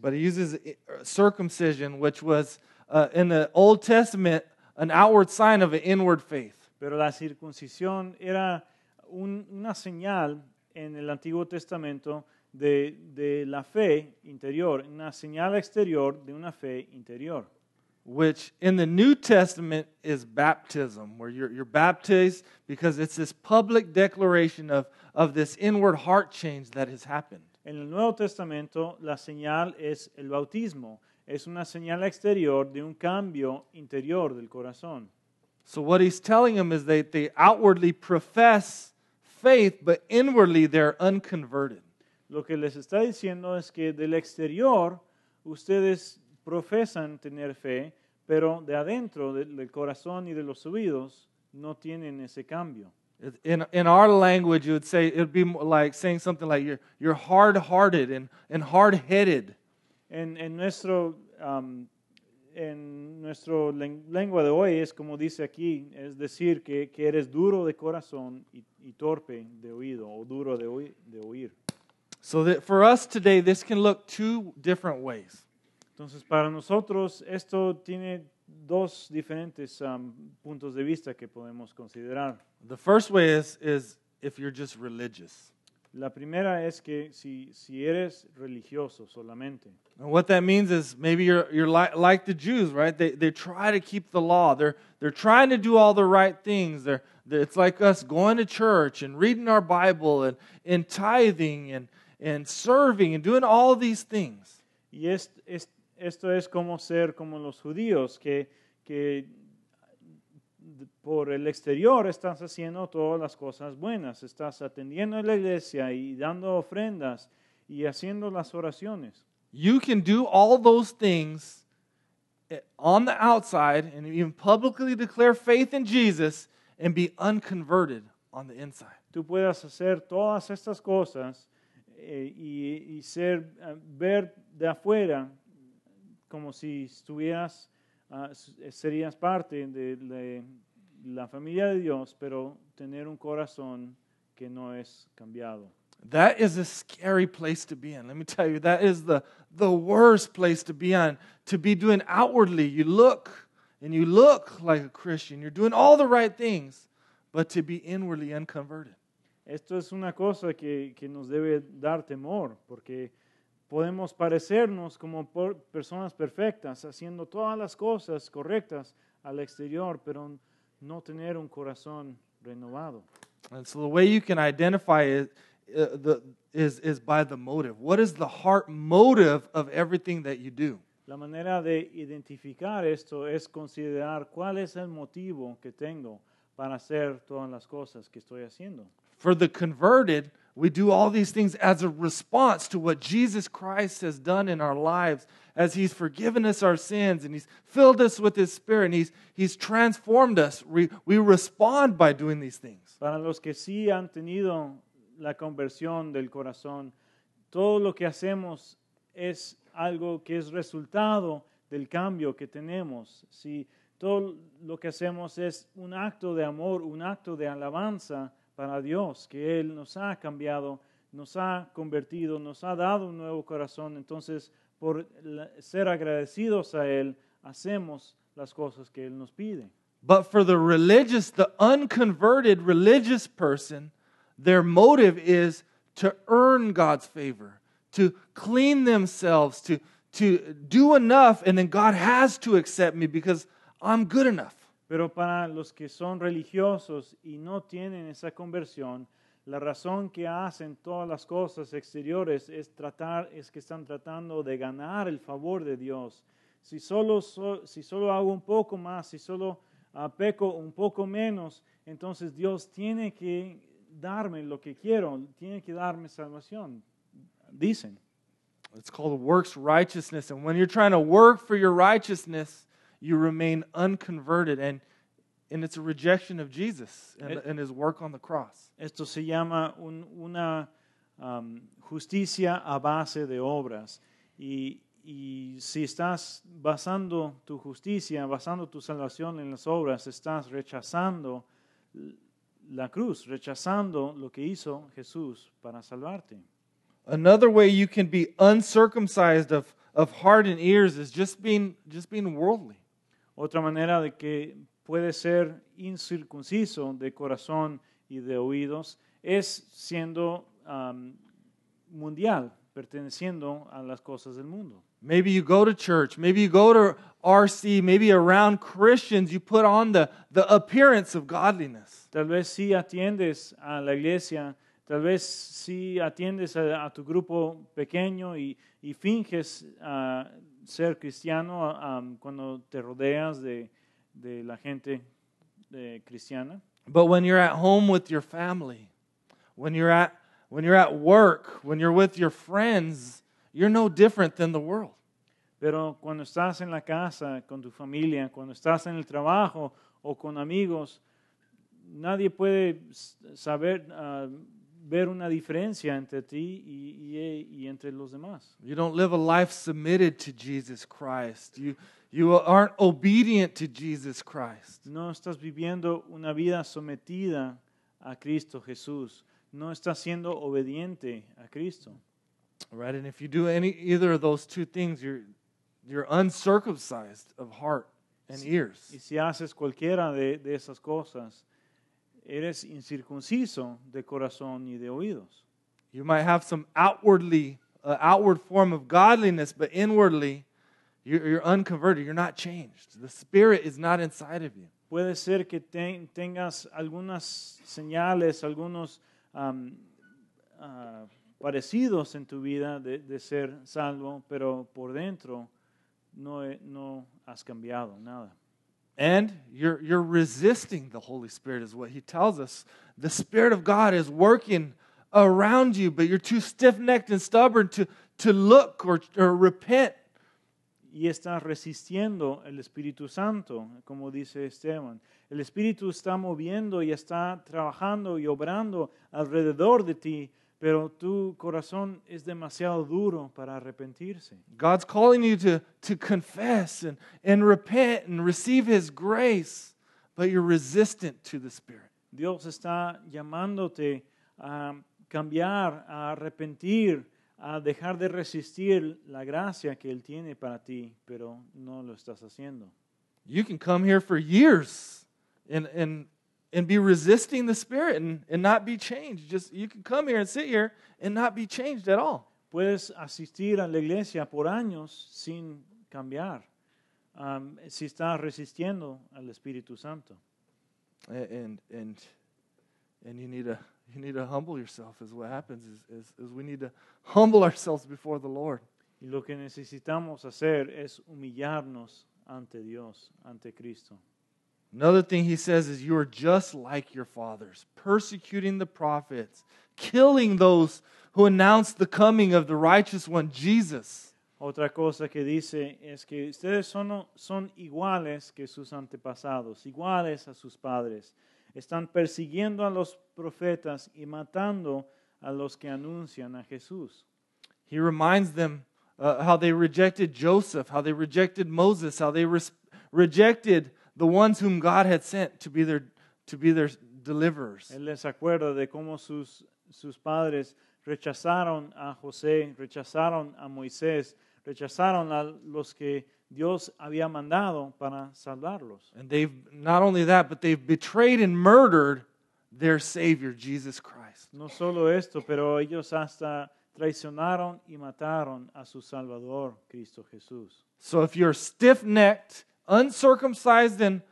But he uses uh, circumcision, which was uh, in the Old Testament an outward sign of an inward faith. Pero la circuncisión era un- una señal en el Antiguo Testamento de, de la fe interior, una señal exterior de una fe interior. which in the New Testament is baptism, where you're, you're baptized because it's this public declaration of, of this inward heart change that has happened. En el Nuevo Testamento la señal es el bautismo, es una señal exterior de un cambio interior del corazón. So, what he's telling them is that they outwardly profess faith, but inwardly they're unconverted. Lo que les está diciendo es que del exterior ustedes profesan tener fe, pero de adentro del, corazón y de los oídos no tienen ese cambio. In, in our language, you would say it would be more like saying something like you're, you're hard hearted and, and hard headed. En, en nuestro, um, en nuestro len- lengua de hoy es como dice aquí, es decir, que, que eres duro de corazón y, y torpe de oído o duro de, oí- de oír. So, that for us today, this can look two different ways. Entonces, para nosotros esto tiene dos diferentes um, puntos de vista que podemos considerar. The first way is, is if you're just religious. La primera es que si, si eres religioso solamente, And what that means is maybe you're, you're like, like the Jews, right? They, they try to keep the law. They're, they're trying to do all the right things. They're, they're- it's like us going to church and reading our Bible and, and tithing and, and serving and doing all these things. y es, es- esto es como ser como los judíos, que, que por el exterior estás haciendo todas las cosas buenas, estás atendiendo en la iglesia y dando ofrendas y haciendo las oraciones. You can do all those things eh, on the outside and even publicly declare faith in Jesus and be unconverted on the inside. tú puedas hacer todas estas cosas eh, y, y ser, eh, ver de afuera como si estuvieras, eh, serías parte de, de la familia de Dios, pero tener un corazón que no es cambiado. That is a scary place to be in. Let me tell you, that is the, the worst place to be on. To be doing outwardly, you look and you look like a Christian. You're doing all the right things, but to be inwardly unconverted. Esto es una cosa que, que nos debe dar temor, porque podemos parecernos como personas perfectas, haciendo todas las cosas correctas al exterior, pero no tener un corazón renovado. And so the way you can identify it uh, the, is, is by the motive. What is the heart motive of everything that you do? La manera de identificar esto es considerar cuál es el motivo que tengo para hacer todas las cosas que estoy haciendo. For the converted, we do all these things as a response to what Jesus Christ has done in our lives, as He's forgiven us our sins and He's filled us with His Spirit and He's, he's transformed us. We, we respond by doing these things. Para los que sí han tenido la conversión del corazón, todo lo que hacemos es algo que es resultado del cambio que tenemos. Si todo lo que hacemos es un acto de amor, un acto de alabanza para Dios, que Él nos ha cambiado, nos ha convertido, nos ha dado un nuevo corazón, entonces por ser agradecidos a Él, hacemos las cosas que Él nos pide. But for the religious, the unconverted religious person, their motive is to earn God's favor, to clean themselves, to, to do enough, and then God has to accept me because I'm good enough. Pero para los que son religiosos y no tienen esa conversión, la razón que hacen todas las cosas exteriores es tratar es que están tratando de ganar el favor de Dios. Si solo so- si solo hago un poco más, si solo ah, peco un poco menos, entonces Dios tiene que darme lo que quiero, tiene que darme salvación. Dicen. It's called works righteousness. And when you're trying to work for your righteousness, you remain unconverted. And, and it's a rejection of Jesus and, It- and his work on the cross. Esto se llama un- una um, justicia a base de obras. Y, y si estás basando tu justicia, basando tu salvación en las obras, estás rechazando la cruz, rechazando lo que hizo Jesús para salvarte. Another way you can be uncircumcised of, of heart and ears is just being, just being worldly. Otra manera de que puede ser incircunciso de corazón y de oídos es siendo um, mundial, perteneciendo a las cosas del mundo. Maybe you go to church, maybe you go to RC, maybe around Christians, you put on the, the appearance of godliness. Tal vez sí atiendes a la iglesia, tal vez sí atiendes a, a tu grupo pequeño y, y finges ah, ser cristiano um, cuando te rodeas de, de la gente eh, cristiana. But when you're at home with your family, when you're at when you're at work, when you're with your friends, you're no different than the world. Pero cuando estás en la casa con tu familia, cuando estás en el trabajo o con amigos, nadie puede saber, ah, ver una diferencia entre ti y, y- y entre los demás. You don't live a life submitted to Jesus Christ. You you aren't obedient to Jesus Christ. No estás viviendo una vida sometida a Cristo Jesús. No estás siendo obediente a Cristo. Right? And if you do any either of those two things, you're you're uncircumcised of heart and ears. Y si haces cualquiera de, de esas cosas, eres incircunciso de corazón y de oídos. You might have some outwardly uh, outward form of godliness, but inwardly you're, you're unconverted. You're not changed. The Spirit is not inside of you. Puede ser que ten- tengas algunas señales, algunos am, ah, parecidos en tu vida de, de ser salvo, pero por dentro no, no has cambiado nada. And you're, you're resisting the Holy Spirit, is what he tells us. The Spirit of God is working around you, but you're too stiff necked and stubborn to, to look or, or repent. y estás resistiendo el Espíritu Santo, como dice Esteban. El Espíritu está moviendo y está trabajando y obrando alrededor de ti, pero tu corazón es demasiado duro para arrepentirse. God's calling you to, to confess and, and repent and receive his grace, but you're resistant to the Spirit. Dios está llamándote a cambiar, a arrepentir, a dejar de resistir la gracia que Él tiene para ti, pero no lo estás haciendo. You can come here for years and, and, and be resisting the Spirit and, and not be changed. Just you can come here and sit here and not be changed at all. Puedes asistir a la iglesia por años sin cambiar um, si estás resistiendo al Espíritu Santo. And and and you need to you need to humble yourself is what happens is, is, is we need to humble ourselves before the lord Y lo que necesitamos hacer es humillarnos ante Dios, ante Cristo. Another thing he says is you are just like your fathers persecuting the prophets killing those who announce the coming of the righteous one jesus Otra cosa que dice es que ustedes son, son iguales que sus antepasados, iguales a sus padres. Están persiguiendo a los profetas y matando a los que anuncian a Jesús. he reminds them uh, how they rejected joseph how they rejected moses how they res- rejected the ones whom god had sent to be their to be their deliverers Él les acuerda de cómo sus, sus padres rechazaron a José, rechazaron a Moisés, rechazaron a los que Dios había mandado para salvarlos. And they've not only that, but they've betrayed and murdered their Savior, Jesus Christ. No solo esto, pero ellos hasta traicionaron y mataron a su Salvador, Cristo Jesús. So if you're stiff necked, uncircumcised in,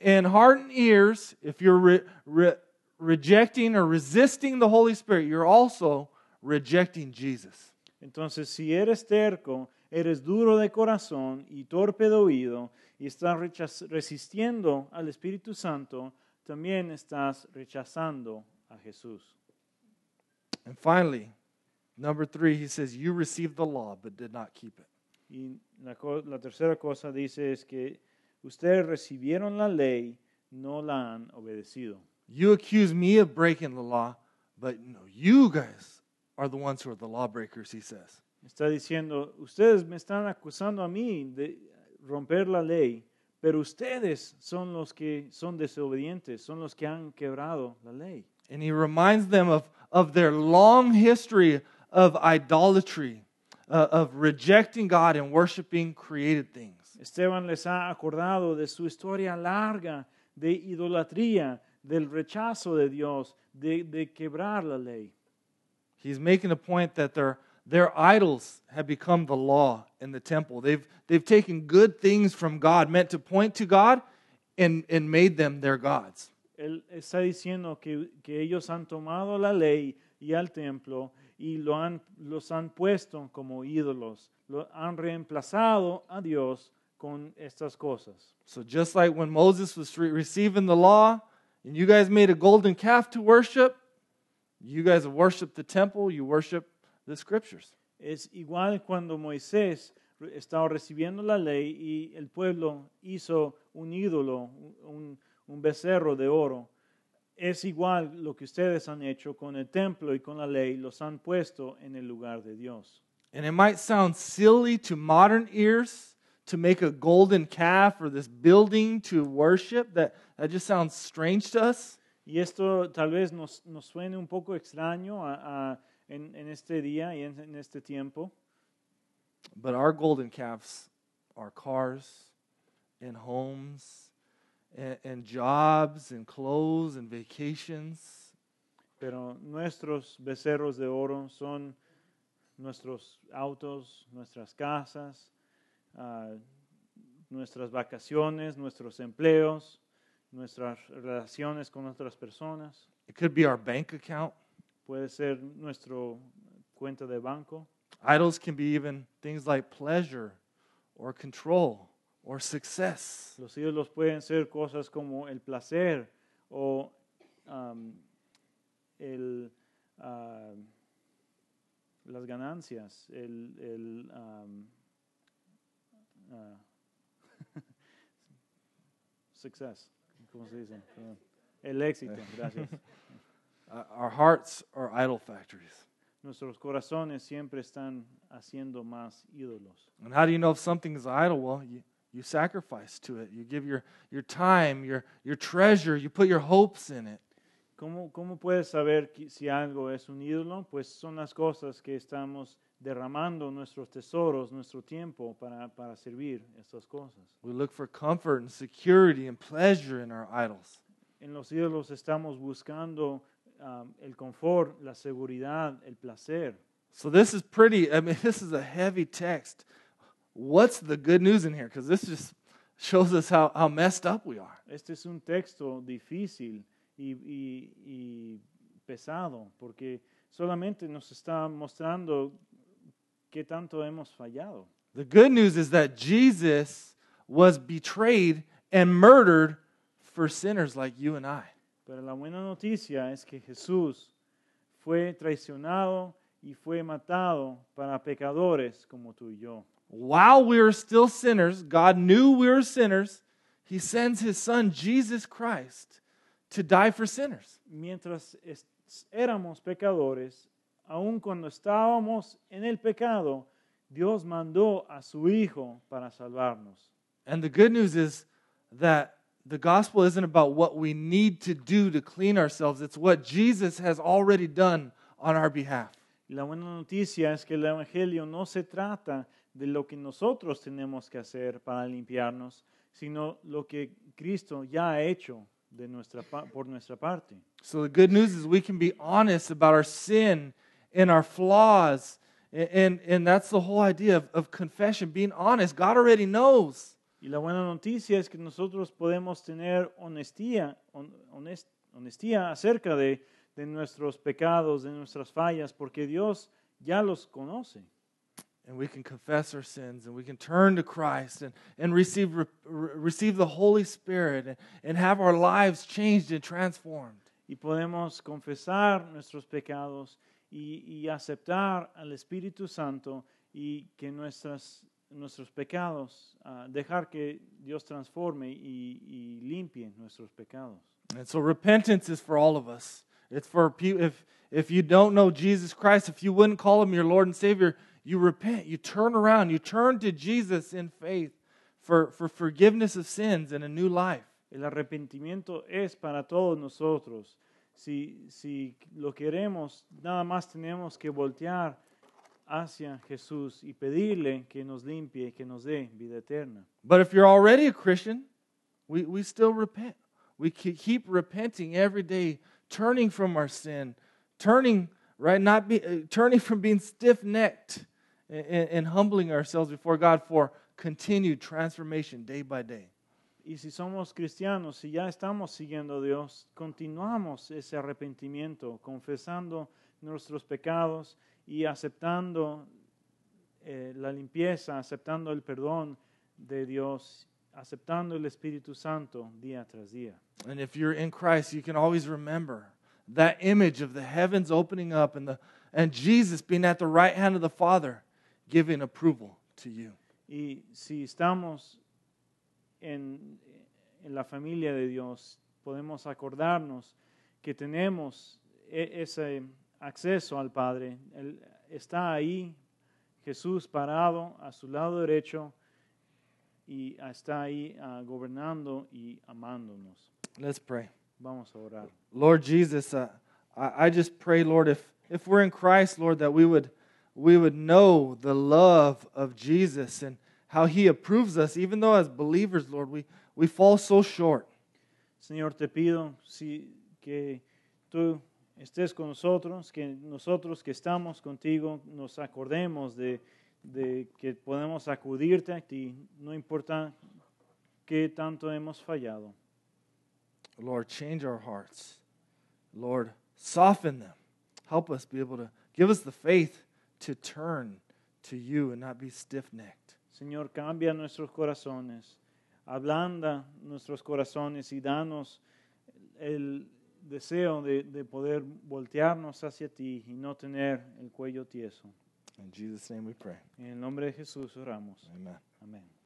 in heart and ears, if you're re, re, rejecting or resisting the Holy Spirit, you're also rejecting Jesus. Entonces, si eres terco, eres duro de corazón y torpe de oído, y estás rechaz- resistiendo al Espíritu Santo, también estás rechazando a Jesús. And finally, number three, he says, You received the law but did not keep it. Y la, la tercera cosa dice es que ustedes recibieron la ley, no la han obedecido. You accuse me of breaking the law, but no, you guys are the ones who are the lawbreakers, he says. Está diciendo, ustedes me están acusando a mí de romper la ley, pero ustedes son los que son desobedientes, son los que han quebrado la ley. And he reminds them of, of their long history of idolatry, uh, of rejecting God and worshiping created things. Esteban les ha acordado de su historia larga de idolatría, del rechazo de Dios, de, de quebrar la ley. He's making a point that their, their idols have become the law in the temple. They've, they've taken good things from God, meant to point to God, and, and made them their gods. Él está diciendo que, que ellos han tomado la ley y al templo y lo han, los han puesto como ídolos, lo han reemplazado a Dios con estas cosas. So just like when Moses was re- receiving the law, and you guys made a golden calf to worship, you guys have worshiped the temple, you worship the scriptures. Es igual cuando Moisés estaba recibiendo la ley y el pueblo hizo un ídolo, un, un becerro de oro. Es igual lo que ustedes han hecho con el templo y con la ley, los han puesto en el lugar de Dios. And it might sound silly to modern ears to make a golden calf or this building to worship. That, that just sounds strange to us. Y esto tal vez nos, nos suene un poco extraño a- a- en, en este día y en, en este tiempo, But our golden calves are cars and homes and, and jobs and clothes and vacations. pero nuestros becerros de oro son nuestros autos, nuestras casas, ah, nuestras vacaciones, nuestros empleos, nuestras relaciones con otras personas. It could be our bank account. Puede ser nuestra cuenta de banco. Idols can be even things like pleasure or control or success. Los ídolos pueden ser cosas como el placer o am, el, ah, las ganancias, el, el, am, ah, success, ¿cómo se dice? El éxito, gracias. Uh, our hearts are idol factories. Nuestros corazones siempre están haciendo más ídolos. And how do you know if something is idol? Well, you, you sacrifice to it. You give your, your time, your, your treasure, you put your hopes in it. ¿Cómo, ¿Cómo puedes saber si algo es un ídolo? Pues son las cosas que estamos derramando nuestros tesoros, nuestro tiempo para, para servir estas cosas. We look for comfort and security and pleasure in our idols. En los ídolos estamos buscando um, el confort, la seguridad, el placer. So this is pretty, I mean, this is a heavy text. What's the good news in here? Because this just shows us how, how messed up we are. Este es un texto difícil y, y- y pesado porque solamente nos está mostrando qué tanto hemos fallado. The good news is that Jesus was betrayed and murdered for sinners like you and I. Pero la buena noticia es que Jesús fue traicionado y fue matado para pecadores como tú y yo. While we were still sinners, God knew we were sinners. He sends his son, Jesus Christ, to die for sinners. Mientras éramos pecadores, aun cuando estábamos en el pecado, Dios mandó a su Hijo para salvarnos. And the good news is that the gospel isn't about what we need to do to clean ourselves, it's what Jesus has already done on our behalf. La buena noticia es que el Evangelio no se trata de lo que nosotros tenemos que hacer para limpiarnos, sino lo que Cristo ya ha hecho de nuestra, por nuestra parte. So the good news is we can be honest about our sin in our flaws. And, and, and that's the whole idea of, of confession, being honest. God already knows. Y la buena noticia es que nosotros podemos tener honestía, hon- honest- honestía acerca de, de nuestros pecados, de nuestras fallas, porque Dios ya los conoce. And we can confess our sins and we can turn to Christ and, and receive, re, re- receive the Holy Spirit and, and have our lives changed and transformed. Y podemos confesar nuestros pecados y, y aceptar al Espíritu Santo y que nuestras, nuestros pecados, ah, dejar que Dios transforme y, y limpie nuestros pecados. And so repentance is for all of us. It's for people, if, if you don't know Jesus Christ, if you wouldn't call him your Lord and Savior, you repent, you turn around, you turn to Jesus in faith for, for forgiveness of sins and a new life. El arrepentimiento es para todos nosotros. Si, si lo queremos, nada más tenemos que voltear hacia Jesús y pedirle que nos limpie, que nos dé vida eterna. But if you're already a Christian, we, we still repent. We keep repenting every day, turning from our sin, turning right, not be, uh, turning from being stiff-necked and, and, humbling ourselves before God for continued transformation day by day. Y si somos cristianos, si ya estamos siguiendo a Dios, continuamos ese arrepentimiento, confesando nuestros pecados y aceptando eh, la limpieza, aceptando el perdón de Dios, aceptando el Espíritu Santo día tras día. And if you're in Christ, you can always remember that image of the heavens opening up and, the, and Jesus being at the right hand of the Father, giving approval to you. Y si estamos en, en la familia de Dios, podemos acordarnos que tenemos e- ese acceso al Padre. Él está ahí, Jesús parado a su lado derecho y está ahí ah, gobernando y amándonos. Let's pray. Vamos a orar. Lord Jesus, uh, I, I just pray, Lord, if, if we're in Christ, Lord, that we would, we would know the love of Jesus and how he approves us, even though as believers, Lord, we, we fall so short. Señor, te pido si, que tú estés con nosotros, que nosotros que estamos contigo nos acordemos de, de que podemos acudirte a ti, no importa qué tanto hemos fallado. Lord, change our hearts. Lord, soften them. Help us be able to give us the faith to turn to you and not be stiff necked. Señor, cambia nuestros corazones, ablanda nuestros corazones y danos el deseo de, de poder voltearnos hacia ti y no tener el cuello tieso. In Jesus' name we pray. En el nombre de Jesús oramos. Amen. Amén.